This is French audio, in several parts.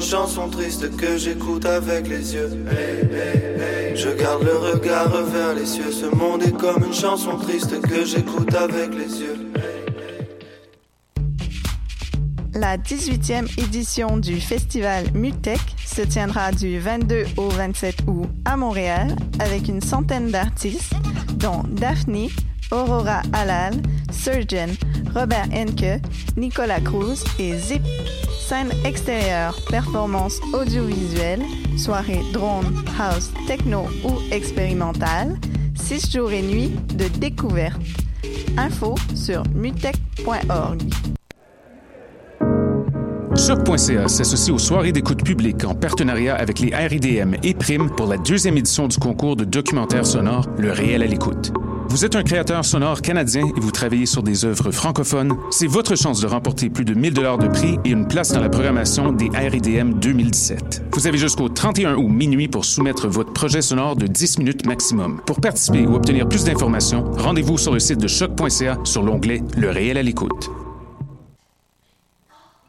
chanson triste que j'écoute avec les yeux. Je garde le regard vers les cieux. Ce monde est comme une chanson triste que j'écoute avec les yeux. La 18e édition du festival Mutech se tiendra du 22 au 27 août à Montréal avec une centaine d'artistes, dont Daphne, Aurora Alal, Surgeon, Robert Henke, Nicolas Cruz et Zip. Scène extérieure, performance audiovisuelle, soirée drone, house, techno ou expérimentale, 6 jours et nuits de découverte. Info sur mutech.org. Choc.ca s'associe aux soirées d'écoute publique en partenariat avec les RIDM et Prime pour la deuxième édition du concours de documentaire sonore Le réel à l'écoute. Vous êtes un créateur sonore canadien et vous travaillez sur des œuvres francophones, c'est votre chance de remporter plus de 1000 dollars de prix et une place dans la programmation des RIDM 2017. Vous avez jusqu'au 31 août minuit pour soumettre votre projet sonore de 10 minutes maximum. Pour participer ou obtenir plus d'informations, rendez-vous sur le site de choc.ca sur l'onglet Le réel à l'écoute.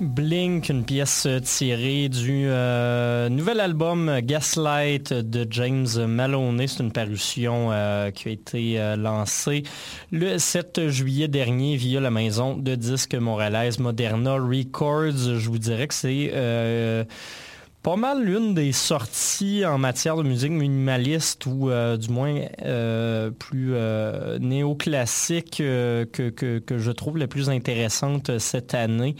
Blink, une pièce tirée du euh, nouvel album Gaslight de James Maloney. C'est une parution euh, qui a été euh, lancée le 7 juillet dernier via la maison de disques montréalaise Moderna Records. Je vous dirais que c'est pas mal l'une des sorties en matière de musique minimaliste ou euh, du moins euh, plus euh, néoclassique que, que, je trouve la plus intéressante cette année.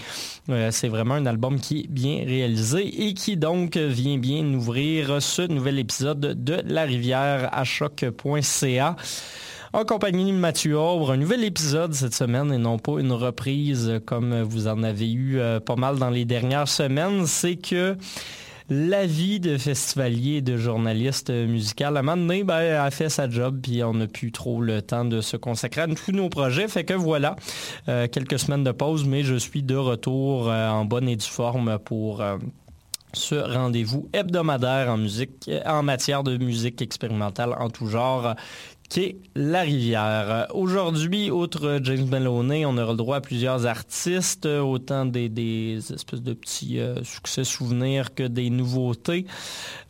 c'est vraiment un album qui est bien réalisé et qui donc vient bien ouvrir ce nouvel épisode de La Rivière à choc.ca en compagnie de Mathieu Aubre. Un nouvel épisode cette semaine et non pas une reprise comme vous en avez eu pas mal dans les dernières semaines. C'est que la vie de festivalier et de journaliste musical. À un moment donné, ben, a fait sa job, puis on n'a plus trop le temps de se consacrer à tous nos projets. Fait que voilà, euh, quelques semaines de pause, mais je suis de retour euh, en bonne et due forme pour... Euh, ce rendez-vous hebdomadaire en matière de musique expérimentale en tout genre qui est La Rivière. Aujourd'hui, outre James Maloney, on aura le droit à plusieurs artistes, autant des, espèces de petits euh, succès souvenirs que des nouveautés.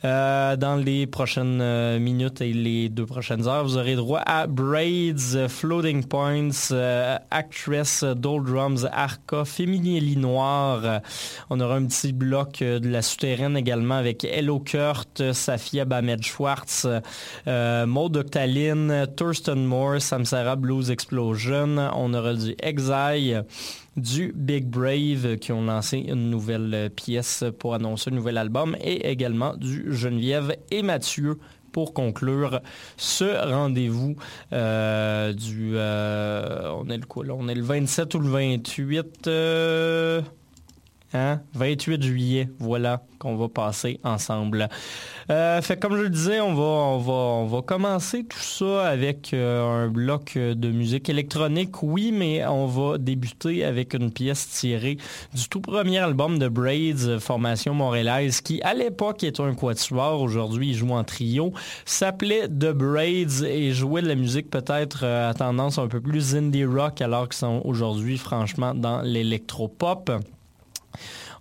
Euh, dans les prochaines euh, minutes et les deux prochaines heures, vous aurez droit à Braids, Floating Points, Actress, Doldrums, Arca, Féminili Noir. On aura un petit bloc de la souterraine également avec Hello Kurt, Safia Bamed Schwartz, Maud Octaline, Thurston Moore, Samsara Blues Explosion. On aura du Exile, du Big Brave qui ont lancé une nouvelle pièce pour annoncer un nouvel album et également du Geneviève et Mathieu pour conclure ce rendez-vous euh, du... Euh, on est le quoi On est le 27 ou le 28... 28 hein? juillet, voilà, qu'on va passer ensemble. Euh, fait comme je le disais, on va commencer tout ça avec euh, un bloc de musique électronique, oui, mais on va débuter avec une pièce tirée du tout premier album de Braids, formation montréalaise, qui à l'époque était un quatuor, aujourd'hui il joue en trio, s'appelait The Braids et jouait de la musique peut-être euh, à tendance un peu plus indie rock alors qu'ils sont aujourd'hui franchement dans l'électropop.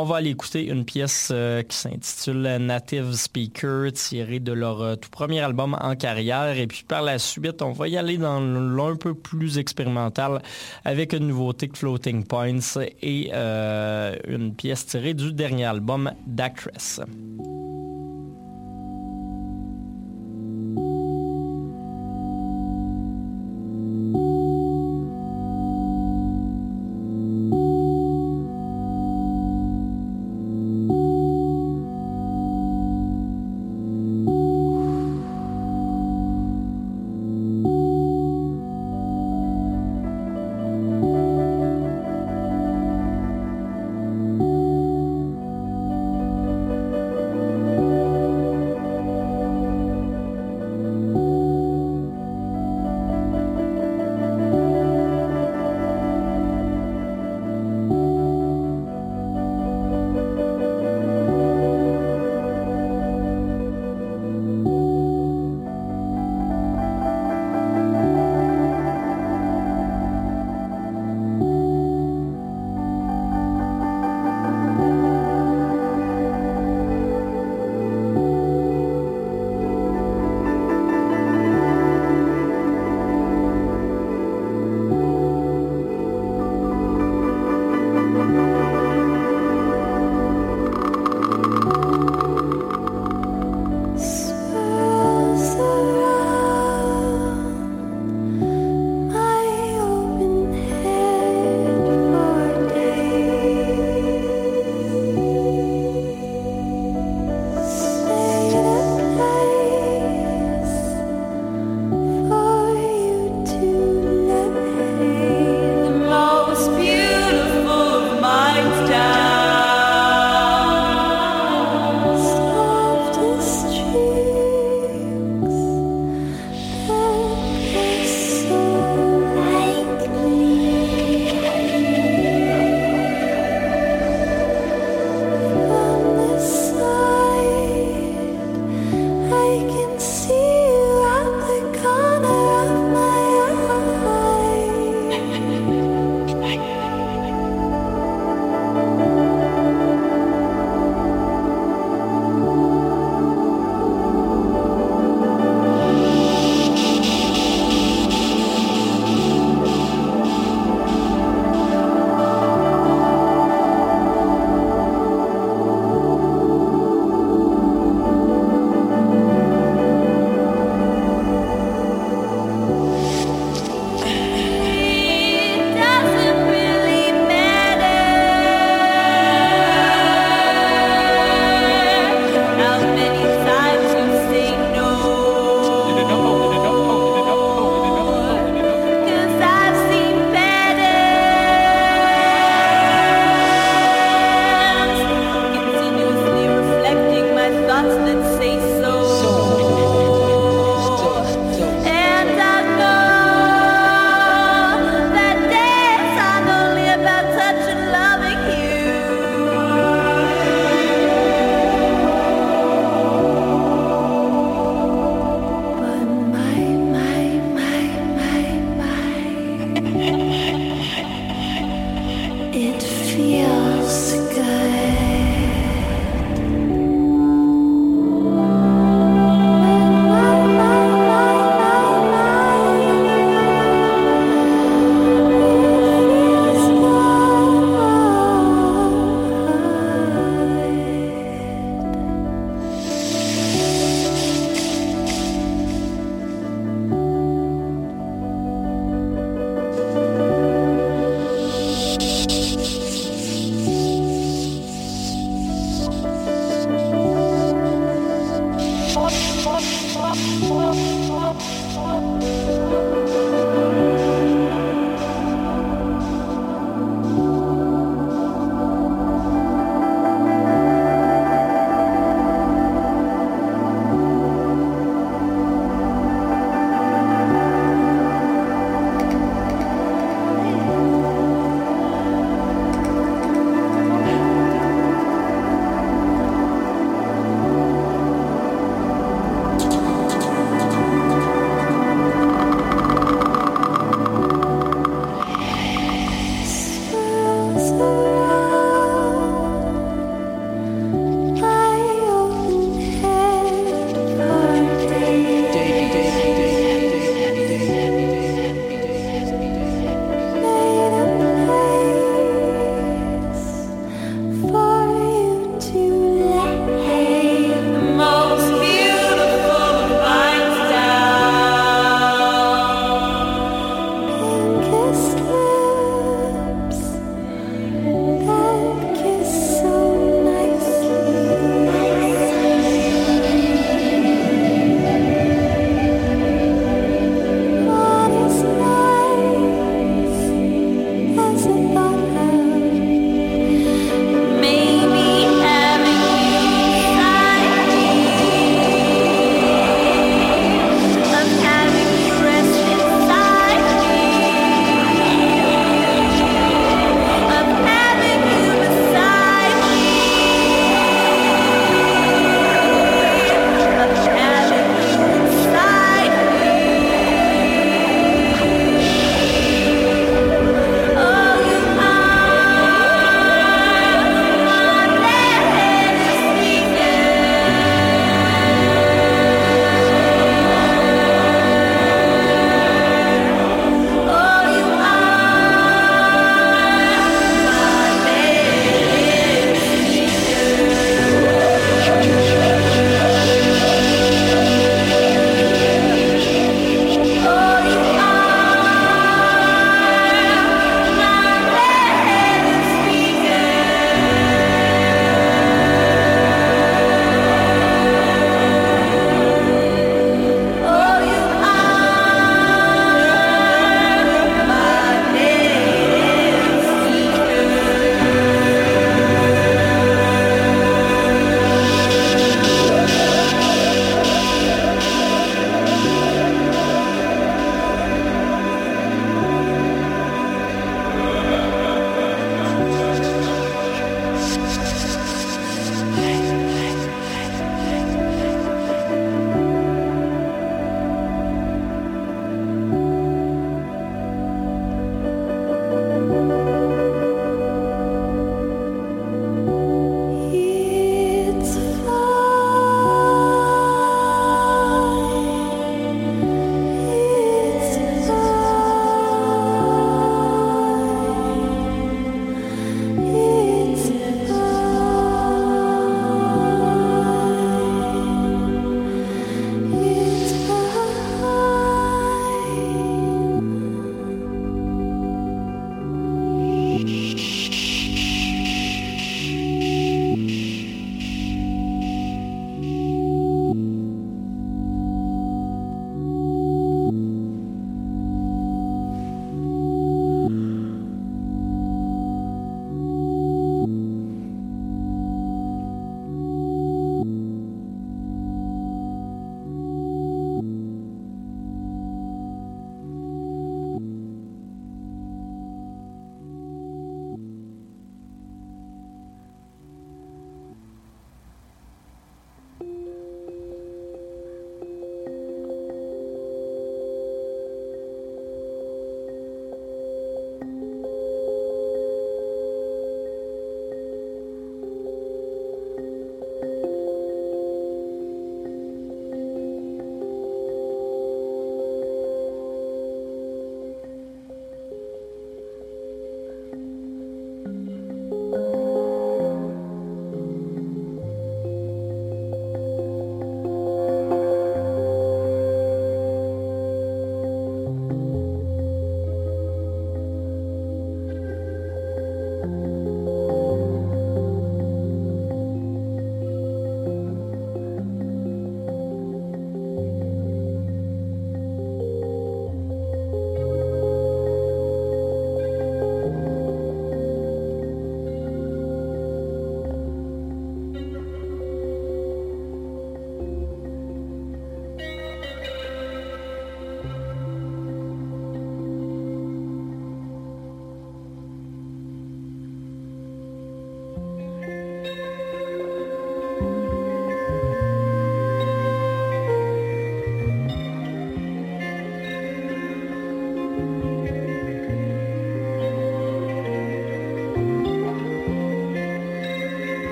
On va aller écouter une pièce euh, qui s'intitule Native Speaker, tirée de leur euh, tout premier album en carrière. Et puis par la suite, on va y aller dans l'un peu plus expérimental avec une nouveauté Floating Points et euh, une pièce tirée du dernier album d'Actress.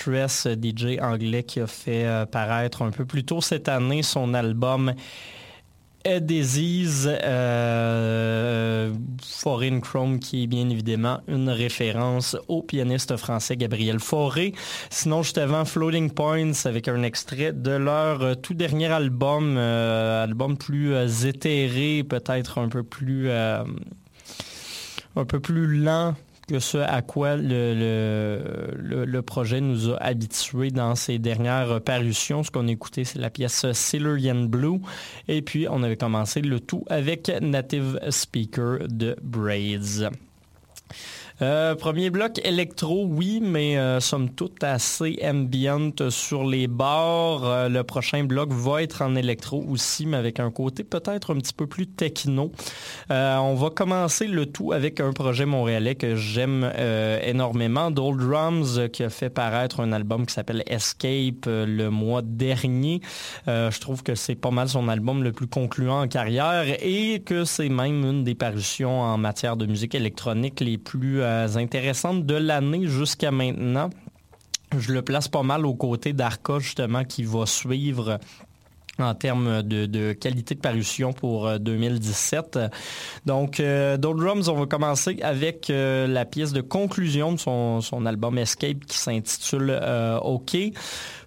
Actress, DJ anglais qui a fait paraître un peu plus tôt cette année son album Disease, euh, Foreign Chrome, qui est bien évidemment une référence au pianiste français Gabriel Fauré. Sinon, juste avant, Floating Points, avec un extrait de leur euh, tout dernier album, euh, album plus euh, éthéré, peut-être un peu plus... un peu plus lent que ce à quoi le, le, projet nous a habitués dans ses dernières parutions. Ce qu'on a écouté, c'est la pièce Silurian Blue. Et puis, on avait commencé le tout avec Native Speaker de Braids. Euh, premier bloc électro, oui, mais euh, somme toute assez ambient sur les bords. Euh, le prochain bloc va être en électro aussi, mais avec un côté peut-être un petit peu plus techno. on va commencer le tout avec un projet montréalais que j'aime énormément, Dold Drums, qui a fait paraître un album qui s'appelle Escape le mois dernier. je trouve que c'est pas mal son album le plus concluant en carrière et que c'est même une des parutions en matière de musique électronique les plus intéressantes de l'année jusqu'à maintenant. Je le place pas mal aux côtés d'Arca, justement, qui va suivre en termes de, qualité de parution pour 2017. Euh, Donc, euh, Drums, on va commencer avec euh, la pièce de conclusion de son, album Escape qui s'intitule euh, OK.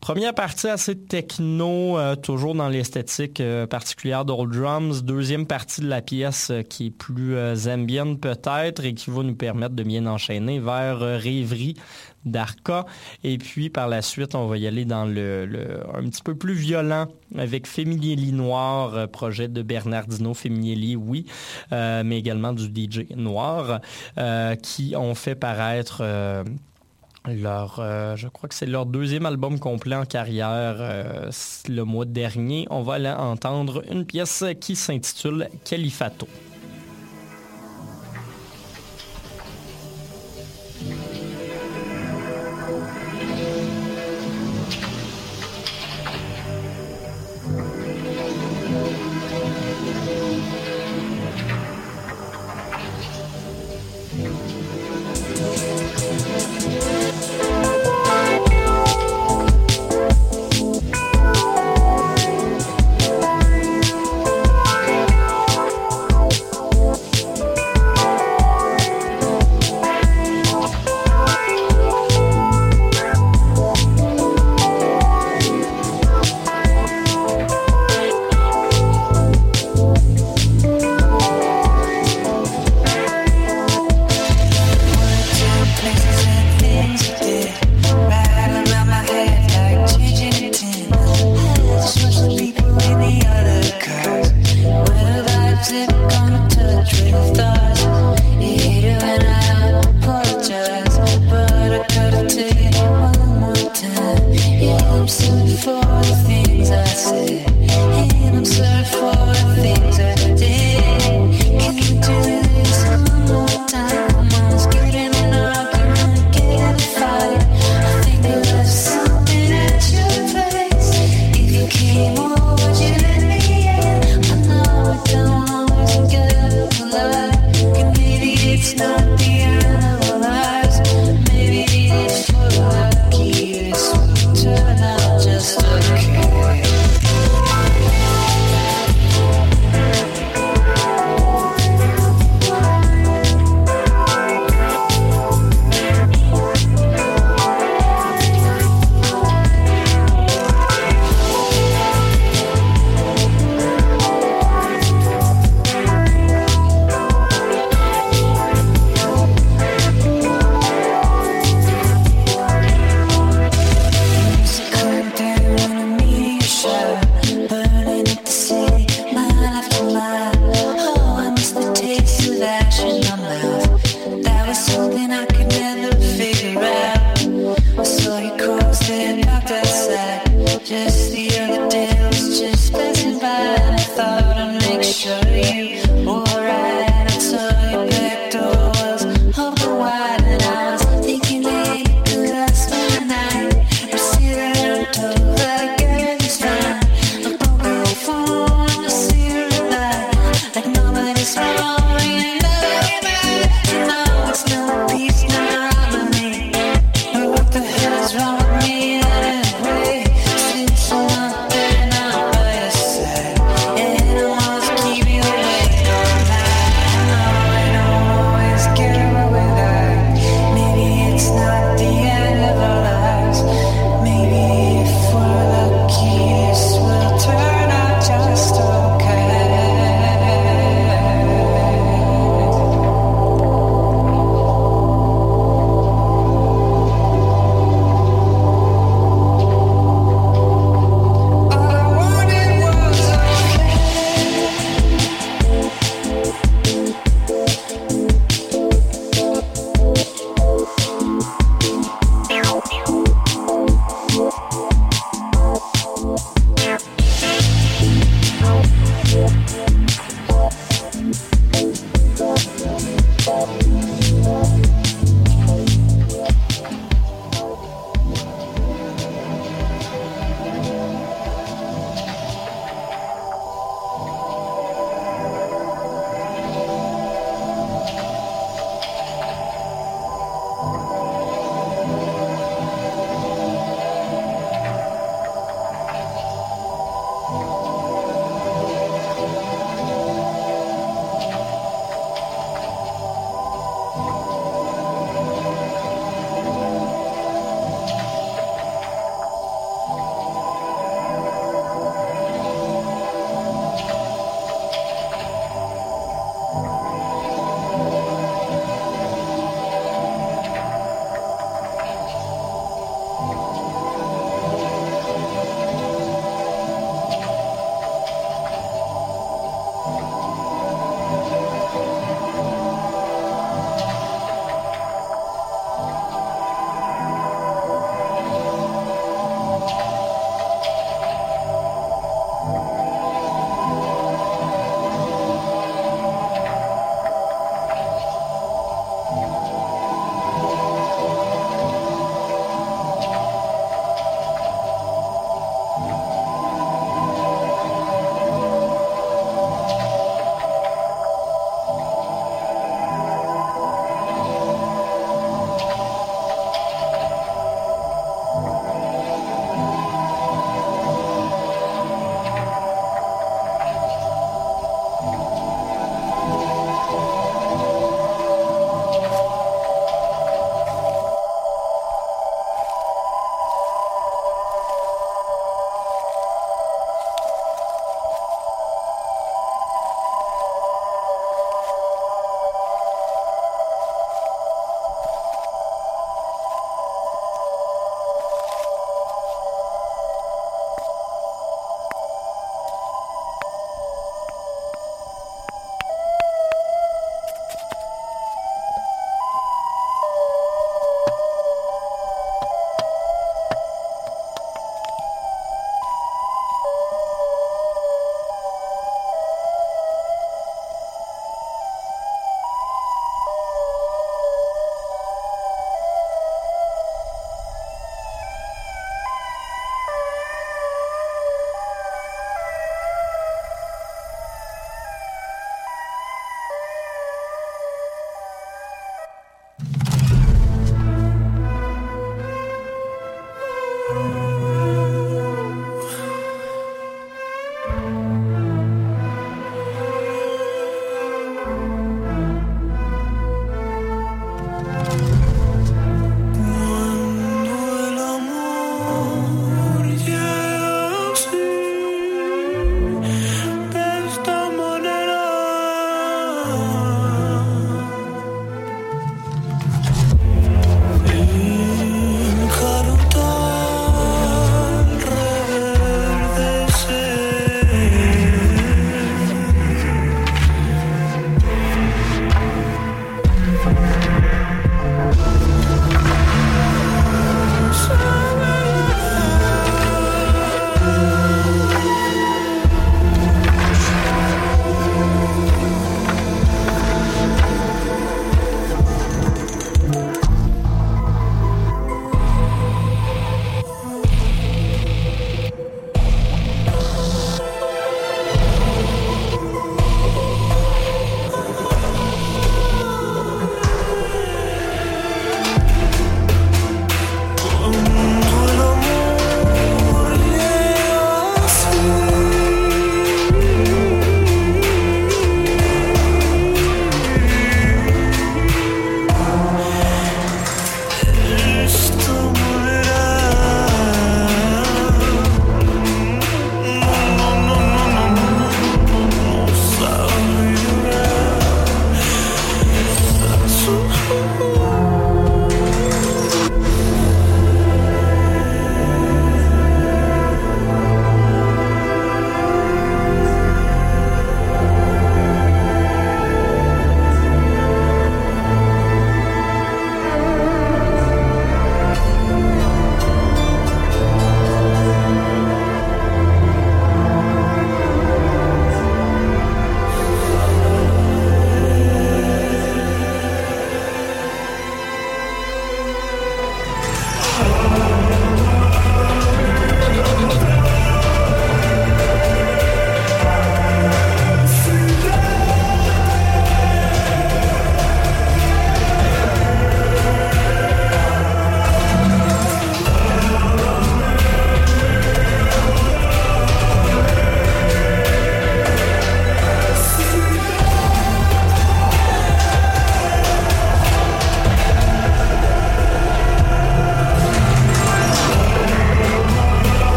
Première partie assez techno, euh, toujours dans l'esthétique euh, particulière d'Old Drums. Deuxième partie de la pièce euh, qui est plus ambient peut-être et qui va nous permettre de bien enchaîner vers Rêverie d'Arca. Et puis par la suite, on va y aller dans le, un petit peu plus violent avec Féminieli Noir, projet de Bernardino Féminieli, oui, mais également du DJ Noir, qui ont fait paraître leur, euh, je crois que c'est leur deuxième album complet en carrière euh, le mois dernier. On va aller entendre une pièce qui s'intitule Califato.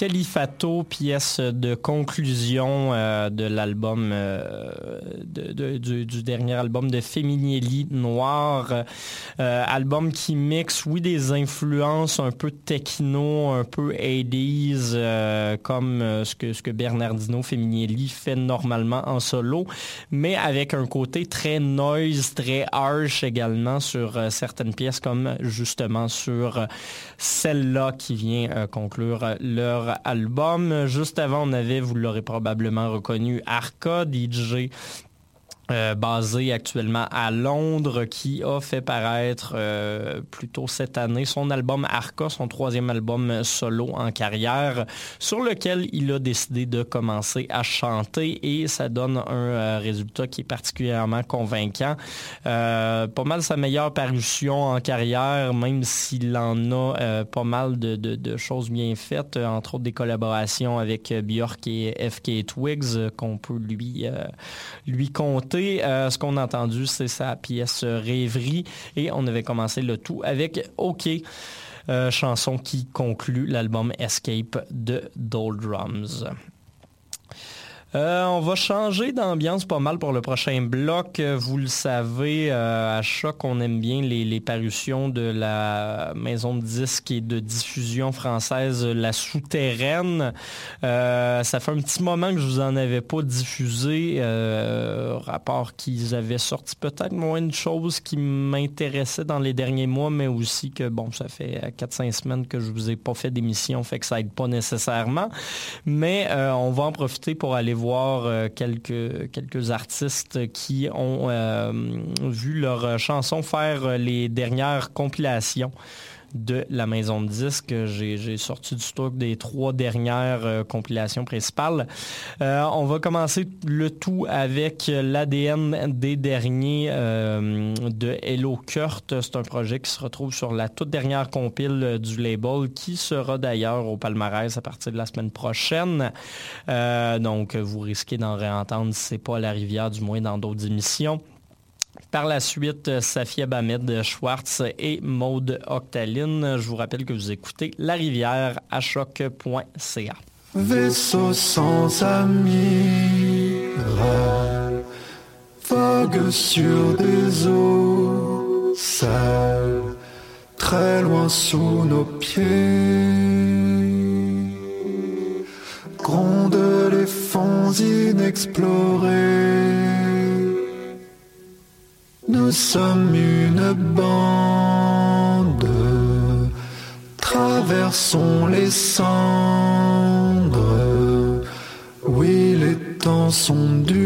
Califato, pièce de conclusion de l'album, du, dernier album de Feminielli Noir. Album qui mixe, oui, des influences un peu techno, un peu 80s, comme ce, que, ce que Bernardino Feminielli fait normalement en solo, mais avec un côté très noise, très harsh également sur certaines pièces, comme justement sur celle-là qui vient euh, conclure leur album. Juste avant, on avait, vous l'aurez probablement reconnu, Arca, DJ euh, basé actuellement à Londres, qui a fait paraître euh, plutôt cette année son album Arca, son troisième album solo en carrière, sur lequel il a décidé de commencer à chanter et ça donne un euh, résultat qui est particulièrement convaincant. pas mal sa meilleure parution en carrière, même s'il en a pas mal de, de, choses bien faites, entre autres des collaborations avec Björk et FK Twigs qu'on peut lui, lui compter. Euh, ce qu'on a entendu, c'est sa pièce Rêverie et on avait commencé le tout avec OK. Euh, chanson qui conclut l'album Escape de Doldrums. Euh, on va changer d'ambiance pas mal pour le prochain bloc. Vous le savez, euh, à choc, on aime bien les, parutions de la maison de disques et de diffusion française La Souterraine. Euh, ça fait un petit moment que je vous en avais pas diffusé. rapport qu'ils avaient sorti peut-être moins de choses qui m'intéressaient dans les derniers mois, mais aussi que, bon, ça fait 4-5 semaines que je vous ai pas fait d'émission, fait que ça aide pas nécessairement. Mais on va en profiter pour aller voir euh, quelques, artistes qui ont euh, vu leurs chansons faire les dernières compilations de la maison de disques. J'ai sorti du stock des trois dernières euh, compilations principales. Euh, on va commencer le tout avec l'ADN des derniers euh, de Hello Kurt. C'est un projet qui se retrouve sur la toute dernière compile du label qui sera d'ailleurs au palmarès à partir de la semaine prochaine. donc vous risquez d'en réentendre si ce n'est pas à la rivière, du moins dans d'autres émissions. Par la suite, Safia Bamed Schwartz et Maude Octaline. Je vous rappelle que vous écoutez La Rivière à choc.ca. Vaisseau sans amis, vague sur des eaux sales, très loin sous nos pieds. Gronde les fonds inexplorés nous sommes une bande, traversons les cendres. Oui, les temps sont durs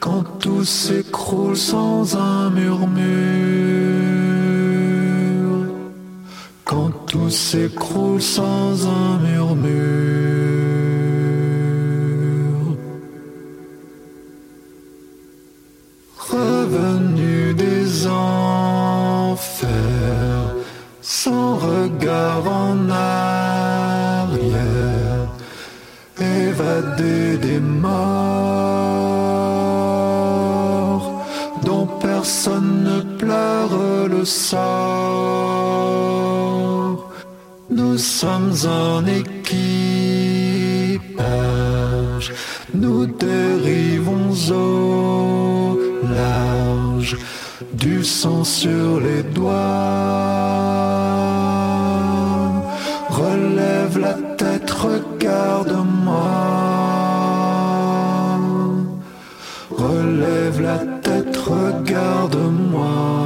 quand tout s'écroule sans un murmure. Quand tout s'écroule sans un murmure. Revenu des enfers, sans regard en arrière, évadé des morts, dont personne ne pleure le sort. Nous sommes en équipage, nous dérivons au large, du sang sur les doigts. Relève la tête, regarde-moi. Relève la tête, regarde-moi.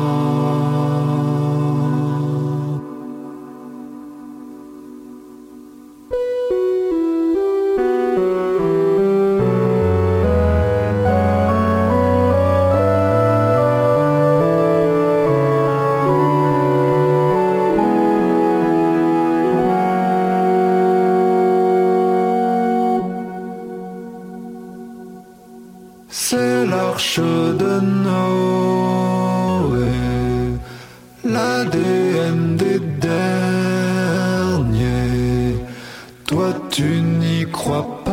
c'est l'arche de Noé, l'ADN des derniers. Toi, tu n'y crois pas.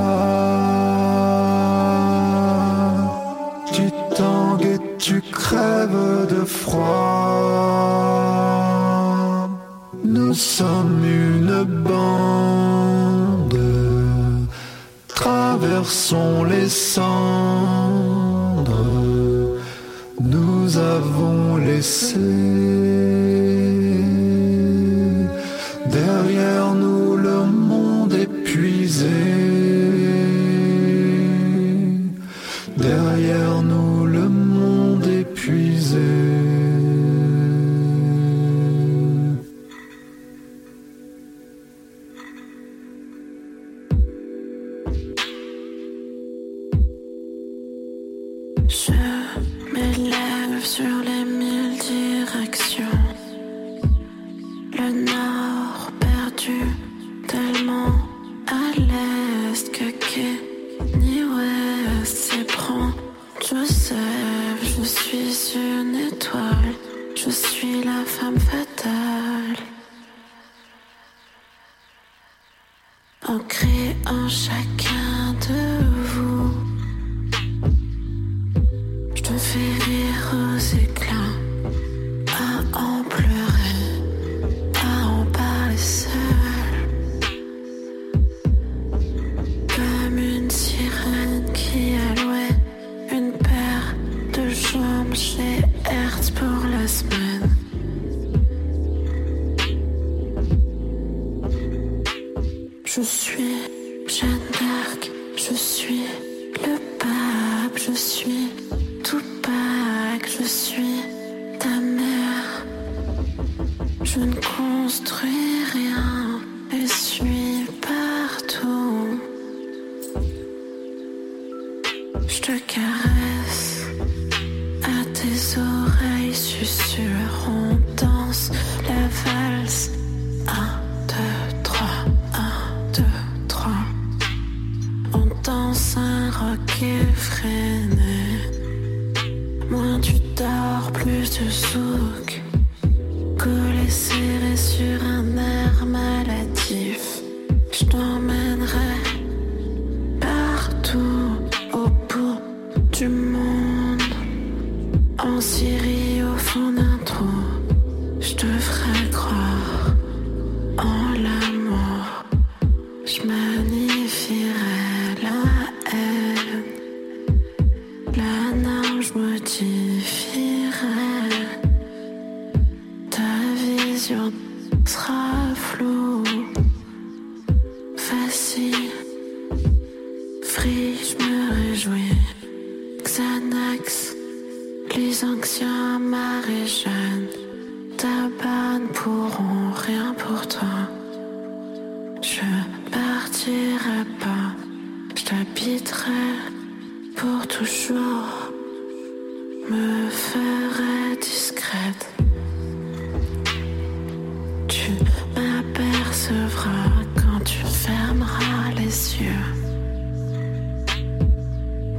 Tu tangues et tu crèves de froid. Nous sommes une bande. Traversons les cendres, nous avons laissé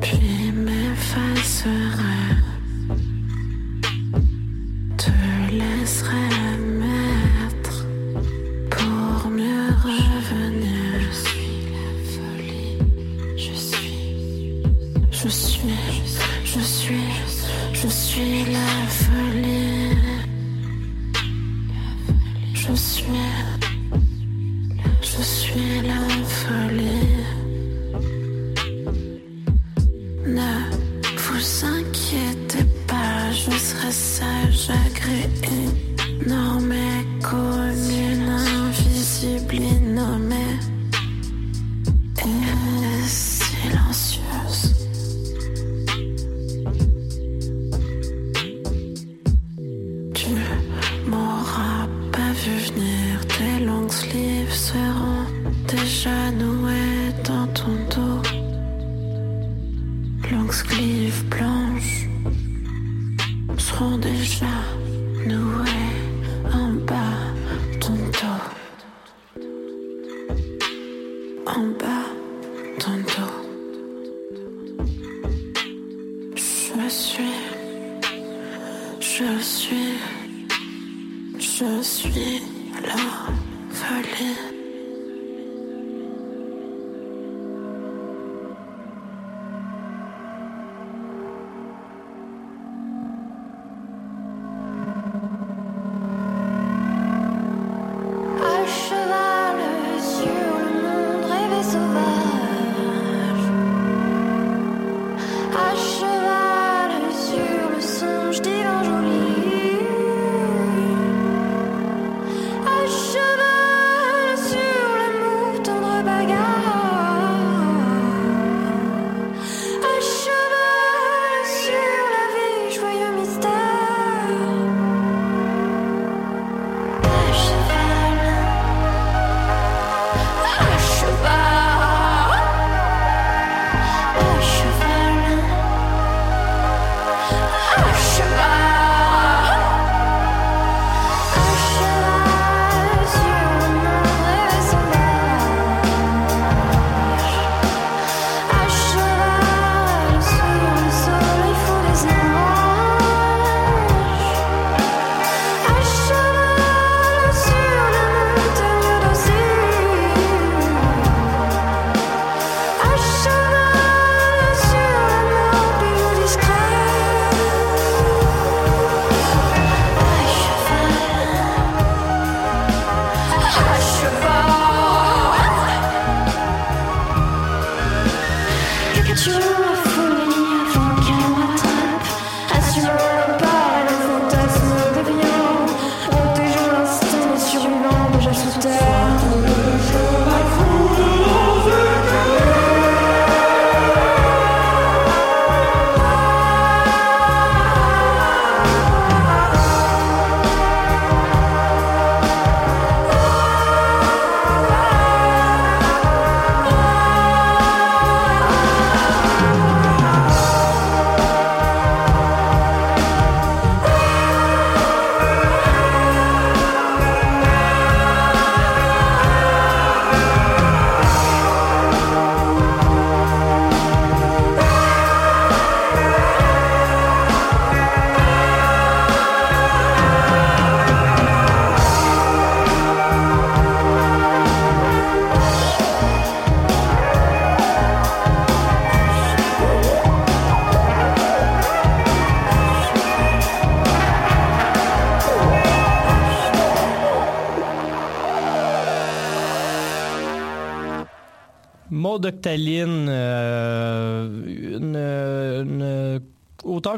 Tu m'effaceras.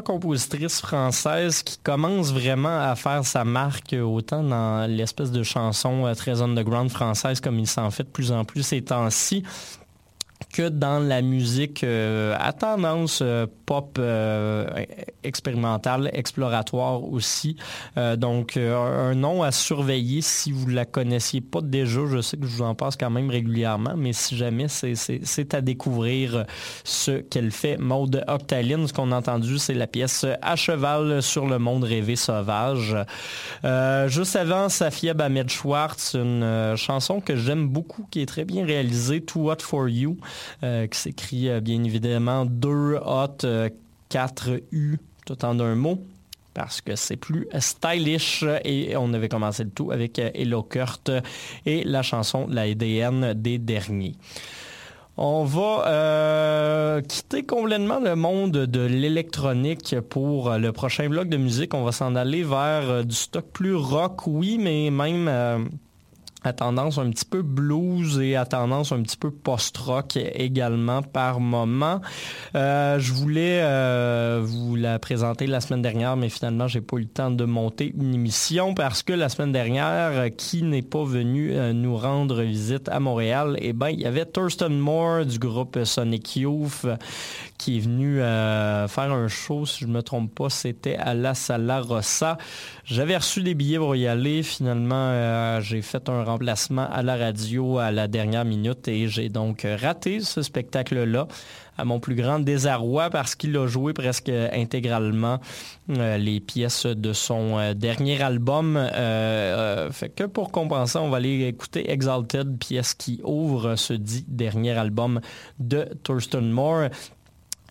Auteure-compositrice française qui commence vraiment à faire sa marque autant dans l'espèce de chanson euh, très underground française comme il s'en fait de plus en plus ces temps-ci que dans la musique euh, à tendance pop euh, expérimentale, exploratoire aussi. Euh, donc, euh, un nom à surveiller si vous ne la connaissiez pas déjà. Je sais que je vous en passe quand même régulièrement, mais si jamais, c'est à découvrir ce qu'elle fait. Maude Octaline, ce qu'on a entendu, c'est la pièce À cheval sur le monde rêvé sauvage. juste avant, Safia Bamed Schwartz, une chanson que j'aime beaucoup, qui est très bien réalisée, Too Hot for You, qui s'écrit bien évidemment deux hot 4U tout en un mot parce que c'est plus stylish et on avait commencé le tout avec Hello Kurt et la chanson La EDN des derniers. On va euh, quitter complètement le monde de l'électronique pour le prochain bloc de musique. On va s'en aller vers du stock plus rock, oui, mais même... Euh, à tendance un petit peu blues et à tendance un petit peu post-rock également par moment. Euh, je voulais euh, vous la présenter la semaine dernière, mais finalement, j'ai pas eu le temps de monter une émission parce que la semaine dernière, qui n'est pas venu euh, nous rendre visite à Montréal, eh ben, il y avait Thurston Moore du groupe Sonic Youth qui est venu euh, faire un show, si je ne me trompe pas, c'était à la Sala Rossa. J'avais reçu des billets pour y aller. Finalement, euh, j'ai fait un remplacement à la radio à la dernière minute et j'ai donc raté ce spectacle-là à mon plus grand désarroi parce qu'il a joué presque intégralement euh, les pièces de son dernier album. fait que pour compenser, on va aller écouter Exalted, pièce qui ouvre ce dit dernier album de Thurston Moore.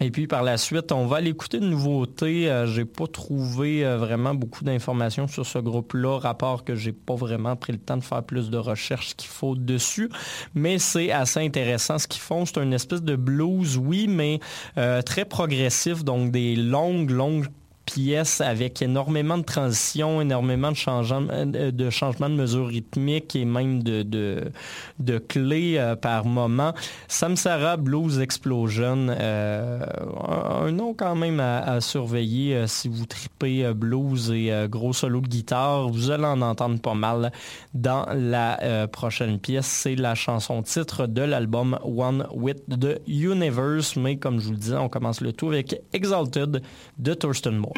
Et puis par la suite, on va aller écouter de nouveautés. Euh, j'ai pas trouvé euh, vraiment beaucoup d'informations sur ce groupe-là, rapport que j'ai pas vraiment pris le temps de faire plus de recherches qu'il faut dessus. Mais c'est assez intéressant ce qu'ils font. C'est une espèce de blues, oui, mais euh, très progressif, donc des longues, longues pièce avec énormément de transitions, énormément de changements euh, de, changements de mesures rythmiques et même de, de, clés euh, par moment. Samsara Blues Explosion, euh, un, nom quand même à, surveiller si vous tripez blues et gros solo de guitare. Vous allez en entendre pas mal dans la prochaine pièce. C'est la chanson titre de l'album One with the Universe. Mais comme je vous le disais, on commence le tout avec Exalted de Thurston Moore.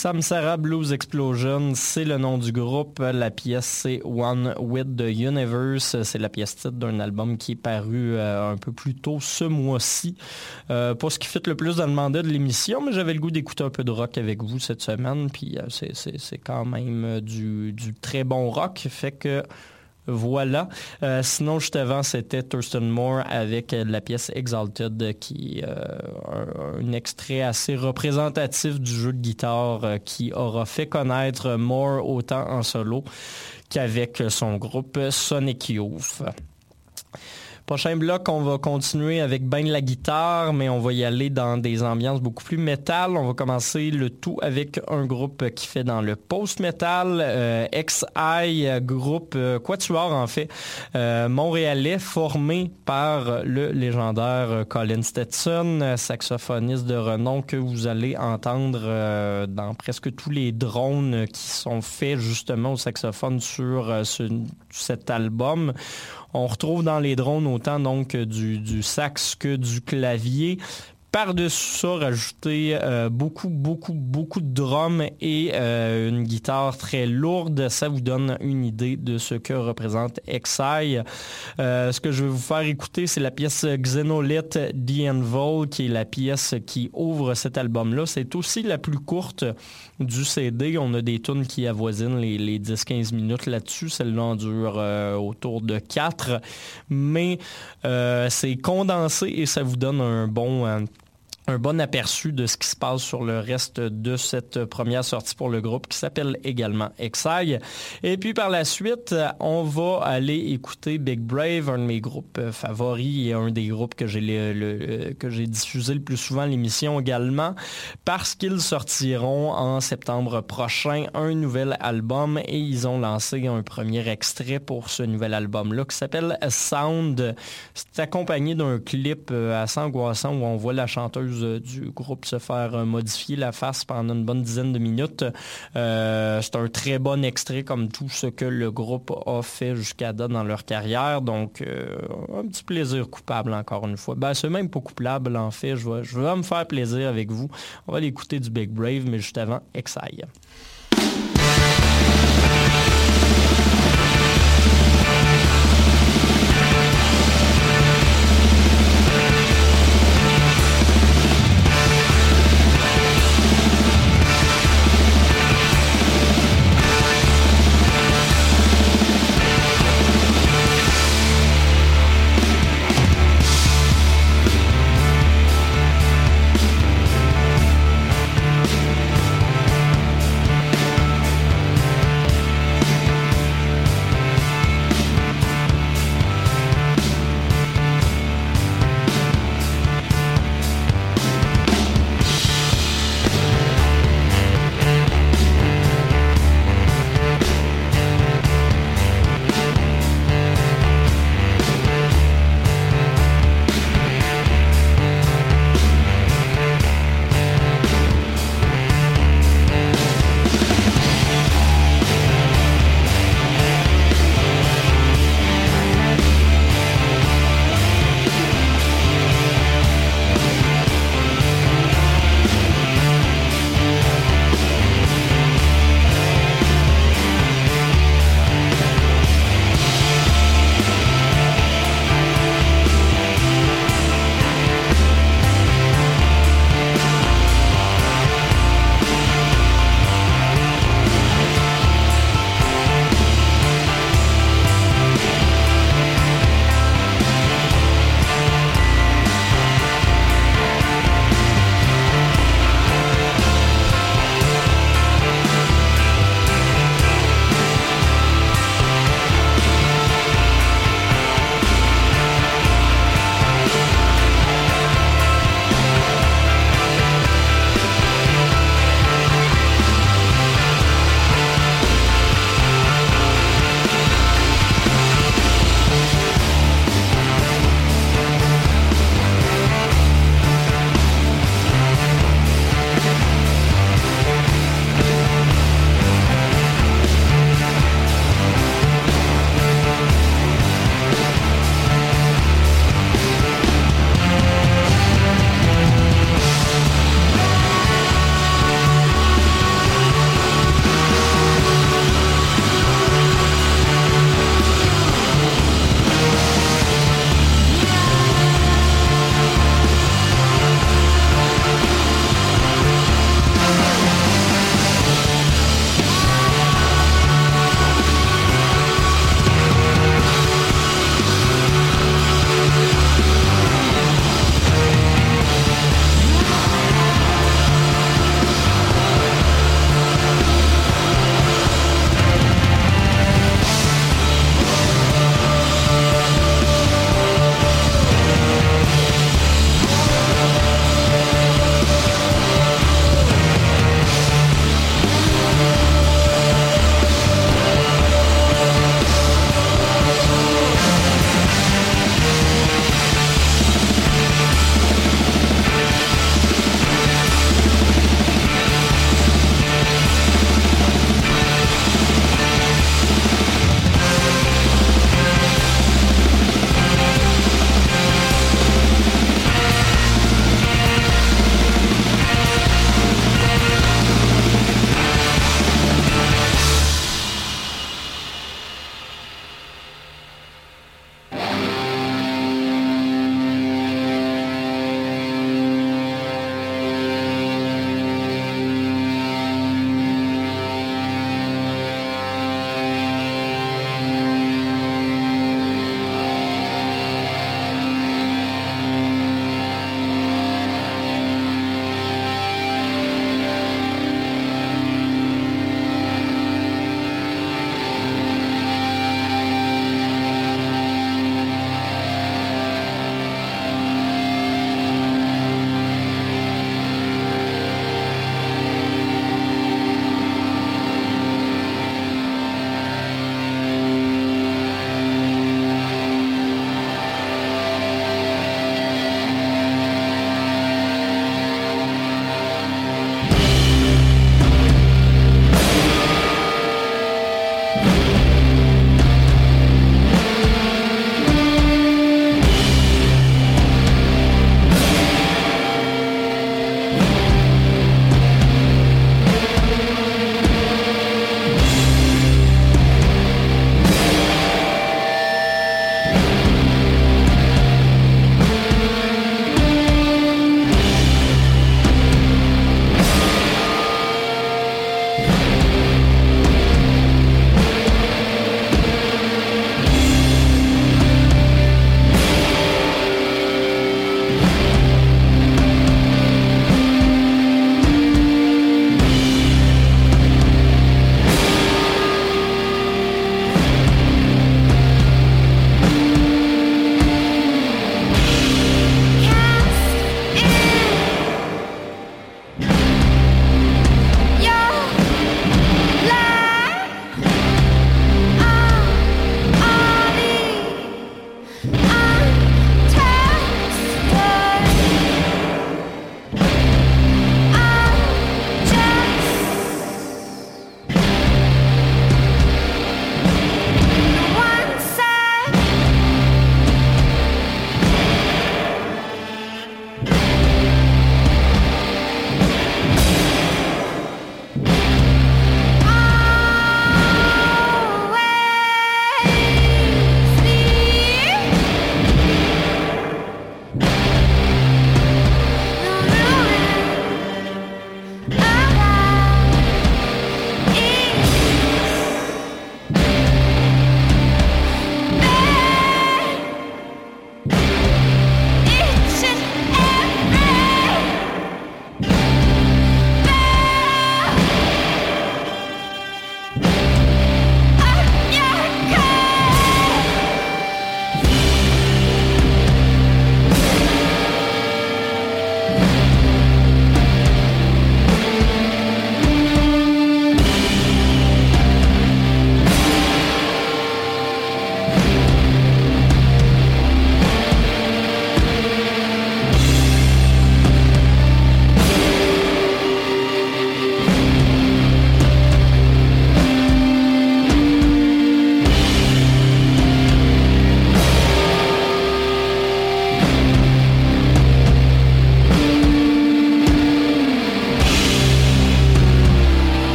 Samsara Blues Explosion, c'est le nom du groupe. La pièce, c'est One with the Universe. C'est la pièce titre d'un album qui est paru euh, un peu plus tôt ce mois-ci. Euh, pas ce qui fait le plus dans le mandat de l'émission, mais j'avais le goût d'écouter un peu de rock avec vous cette semaine. Puis euh, c'est quand même du, du très bon rock. Fait que voilà. Euh, sinon, juste avant, c'était Thurston Moore avec la pièce Exalted, qui est euh, un, extrait assez représentatif du jeu de guitare euh, qui aura fait connaître Moore autant en solo qu'avec son groupe Sonic Youth. Prochain bloc, on va continuer avec ben la guitare, mais on va y aller dans des ambiances beaucoup plus métal. On va commencer le tout avec un groupe qui fait dans le post-metal, euh, XI, groupe euh, Quatuor en fait, euh, montréalais, formé par le légendaire Colin Stetson, saxophoniste de renom que vous allez entendre dans presque tous les drones qui sont faits justement au saxophone sur cet album. On retrouve dans les drones autant donc du, du sax que du clavier. Par-dessus ça, rajouter euh, beaucoup, beaucoup, beaucoup de drums et euh, une guitare très lourde. Ça vous donne une idée de ce que représente Exai. Euh, ce que je vais vous faire écouter, c'est la pièce Xenolith The qui est la pièce qui ouvre cet album-là. C'est aussi la plus courte du CD. On a des tunes qui avoisinent les, les 10-15 minutes là-dessus. Celle-là en dure autour de 4. Mais c'est condensé et ça vous donne un bon un bon aperçu de ce qui se passe sur le reste de cette première sortie pour le groupe qui s'appelle également Exile. Et puis par la suite, on va aller écouter Big Brave, un de mes groupes favoris et un des groupes que j'ai le, que j'ai diffusé le plus souvent l'émission également parce qu'ils sortiront en septembre prochain un nouvel album et ils ont lancé un premier extrait pour ce nouvel album-là qui s'appelle Sound. C'est accompagné d'un clip assez angoissant où on voit la chanteuse du groupe se faire euh, modifier la face pendant une bonne dizaine de minutes. Euh, c'est un très bon extrait comme tout ce que le groupe a fait jusqu'à date dans leur carrière. Donc, euh, un petit plaisir coupable encore une fois. Ben, c'est même pas coupable en fait. Je vais, je vais me faire plaisir avec vous. On va l'écouter du Big Brave, mais juste avant, Exile.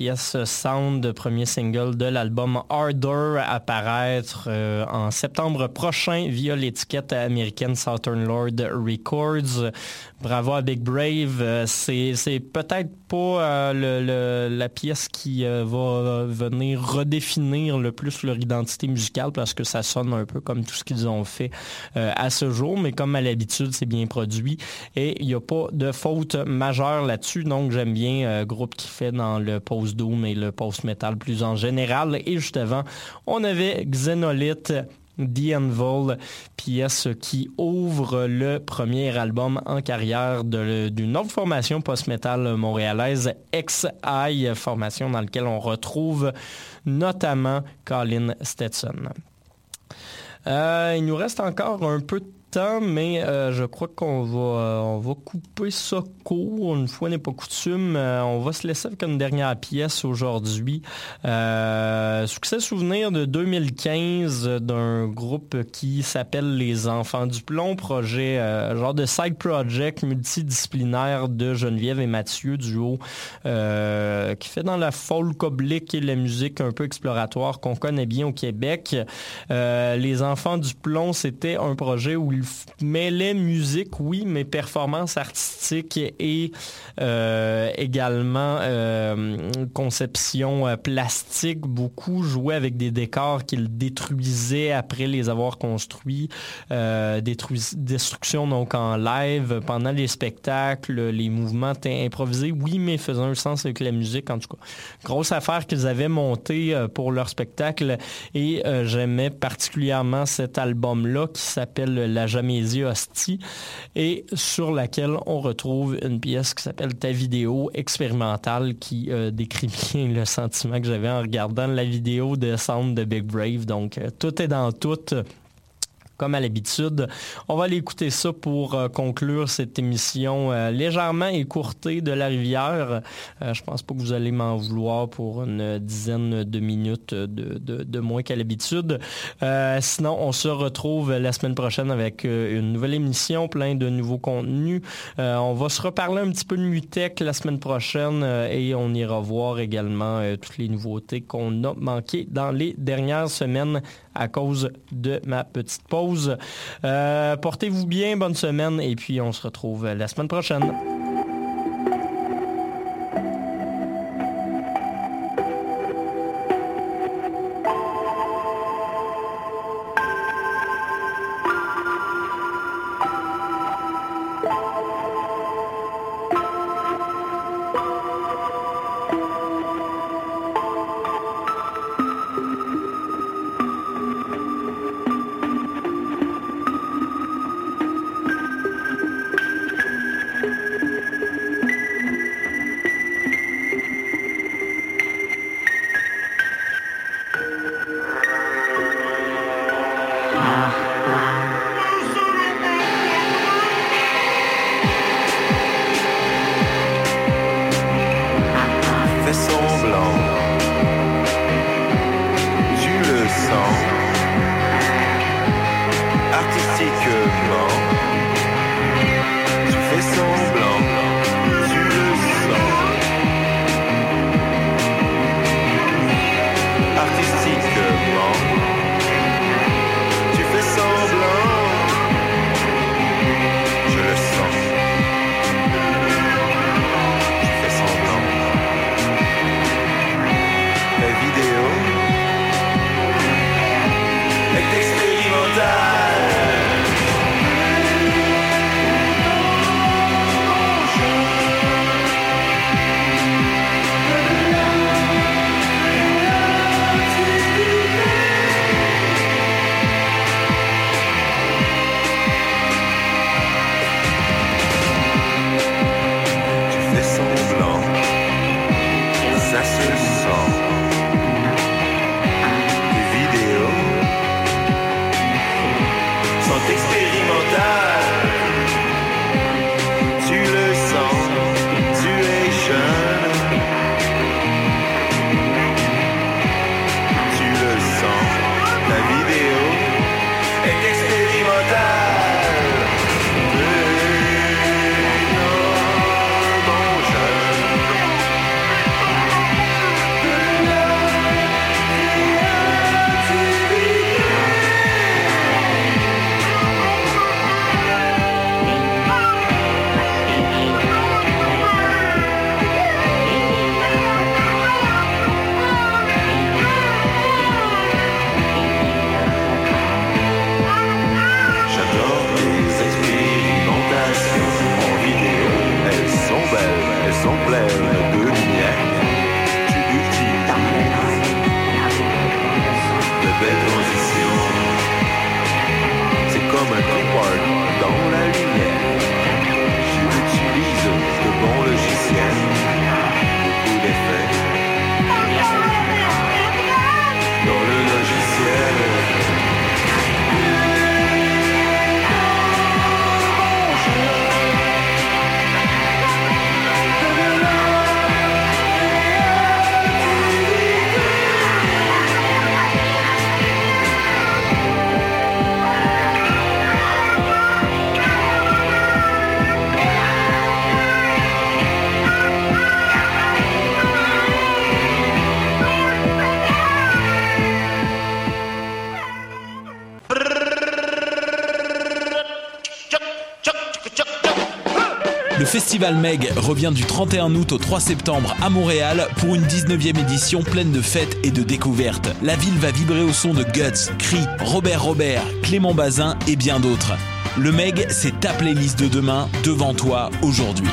Pièce Sound, premier single de l'album Harder à paraître euh, en septembre prochain via l'étiquette américaine Southern Lord Records. Bravo à Big Brave. Euh, c'est, peut-être pas euh, la pièce qui va venir redéfinir le plus leur identité musicale parce que ça sonne un peu comme tout ce qu'ils ont fait à ce jour, mais comme à l'habitude, c'est bien produit et il n'y a pas de faute majeure là-dessus. Donc j'aime bien groupe qui fait dans le post-doom et le post-metal plus en général. Et juste avant, on avait Xenolith. The pièce qui ouvre le premier album en carrière d'une autre formation post-metal montréalaise, XI, formation dans laquelle on retrouve notamment Colin Stetson. Euh, il nous reste encore un peu de mais euh, je crois qu'on va, euh, on va couper ça court. Une fois n'est pas coutume. Euh, on va se laisser avec une dernière pièce aujourd'hui. succès souvenir de 2015 d'un groupe qui s'appelle Les Enfants du Plomb, projet, genre de side project multidisciplinaire de Geneviève et Mathieu, duo, qui fait dans la folk oblique et la musique un peu exploratoire qu'on connaît bien au Québec. Les Enfants du Plomb, c'était un projet où il mêlait musique, oui, mais performance artistique et euh, également euh, conception euh, plastique. Beaucoup jouaient avec des décors qu'ils détruisaient après les avoir construits. destruction donc en live pendant les spectacles, les mouvements improvisés, oui, mais faisant un sens avec la musique en tout cas. Grosse affaire qu'ils avaient montée pour leur spectacle et j'aimais particulièrement cet album-là qui s'appelle La Jamésie Hostie et sur laquelle on retrouve une pièce qui s'appelle Ta vidéo expérimentale qui euh, décrit bien le sentiment que j'avais en regardant la vidéo de Sound de Big Brave. Donc euh, tout est dans tout comme à l'habitude. On va aller écouter ça pour euh, conclure cette émission euh, légèrement écourtée de la rivière. Euh, je pense pas que vous allez m'en vouloir pour une dizaine de minutes de, moins qu'à l'habitude. sinon, on se retrouve la semaine prochaine avec une nouvelle émission, plein de nouveaux contenus. on va se reparler un petit peu de Mutech la semaine prochaine et on ira voir également toutes les nouveautés qu'on a manquées dans les dernières semaines à cause de ma petite pause. Euh, portez-vous bien, bonne semaine et puis on se retrouve la semaine prochaine. Festival Meg revient du 31 août au 3 septembre à Montréal pour une 19e édition pleine de fêtes et de découvertes. La ville va vibrer au son de Guts, Cri, Robert Robert, Clément Bazin et bien d'autres. Le Meg, c'est ta playlist de demain devant toi aujourd'hui.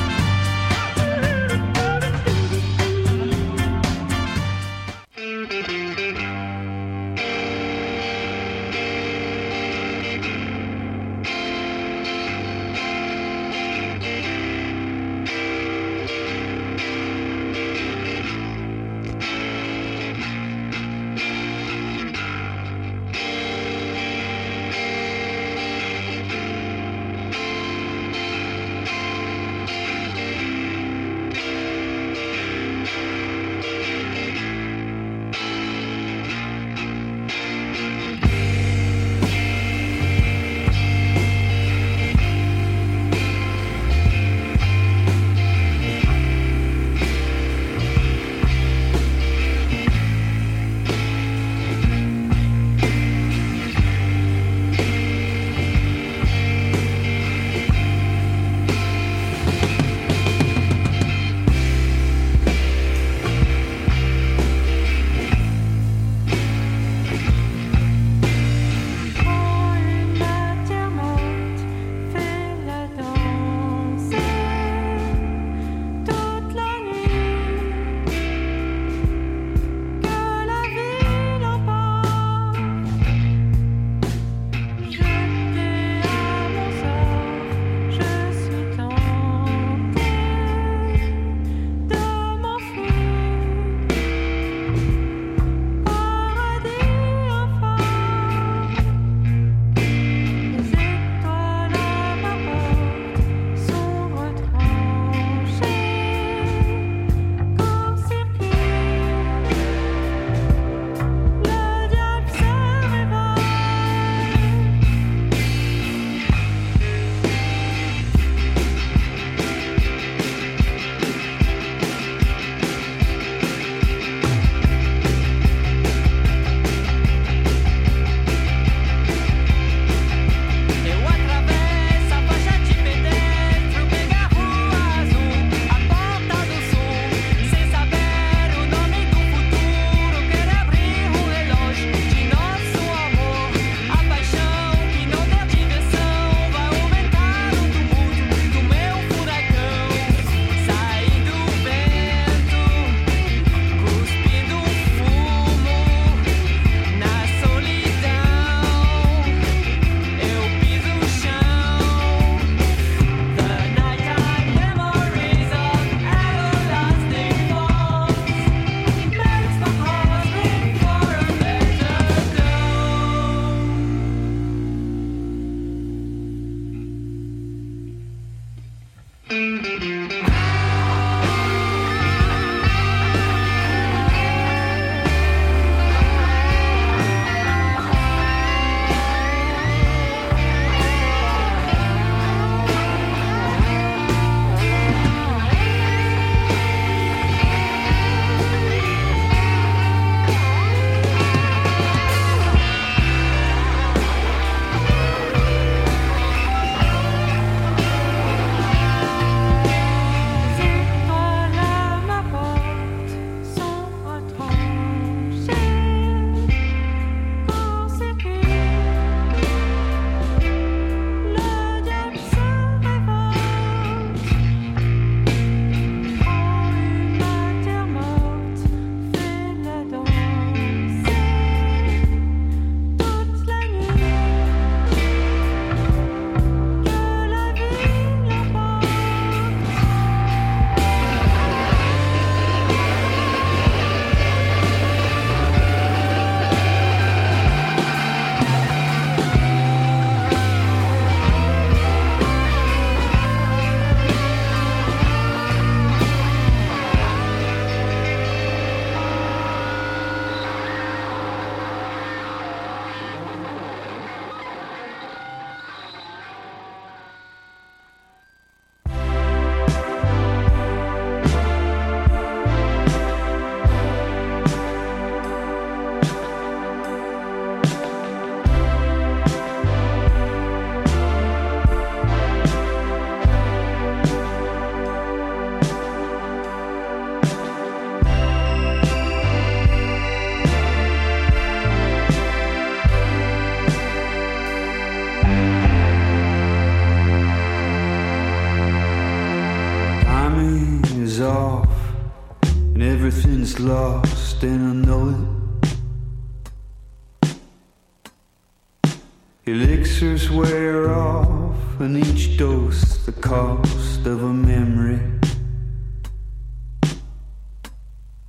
Wear off, and